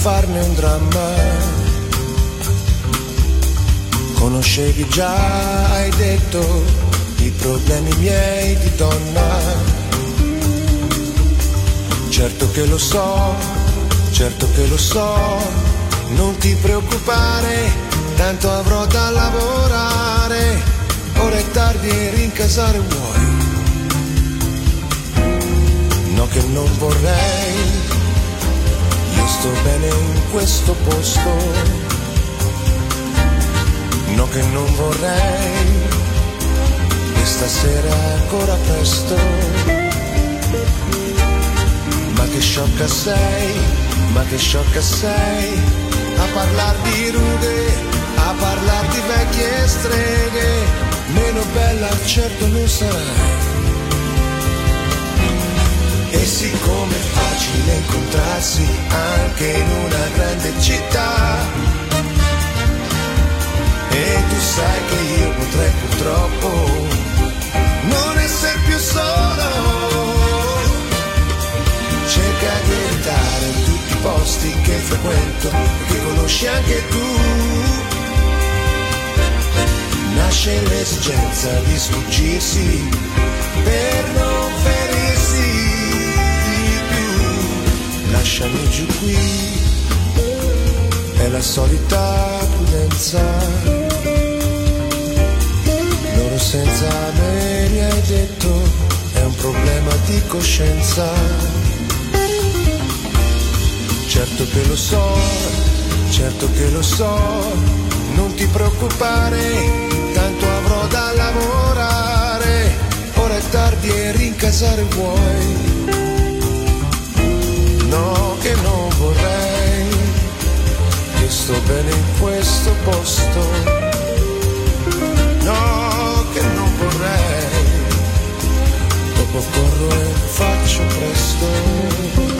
Farne un dramma. Conoscevi già, hai detto, i problemi miei di donna. Certo che lo so, certo che lo so, non ti preoccupare, tanto avrò da lavorare. Ora è tardi e rincasare vuoi. Che non vorrei. Sto bene in questo posto, no che non vorrei, e stasera è ancora presto, ma che sciocca sei, ma che sciocca sei, a parlar di rughe, a parlar di vecchie streghe, meno bella certo non sarai e siccome è facile incontrarsi anche in una grande città, e tu sai che io potrei purtroppo non essere più solo, cerca di evitare in tutti i posti che frequento e che conosci anche tu. Nasce l'esigenza di sfuggirsi per non lasciami giù qui, è la solita prudenza. Loro senza me mi hai detto, è un problema di coscienza. Certo che lo so, certo che lo so, non ti preoccupare, tanto avrò da lavorare, ora è tardi e rincasare vuoi no che non vorrei, che sto bene in questo posto, no che non vorrei, dopo corro e faccio presto.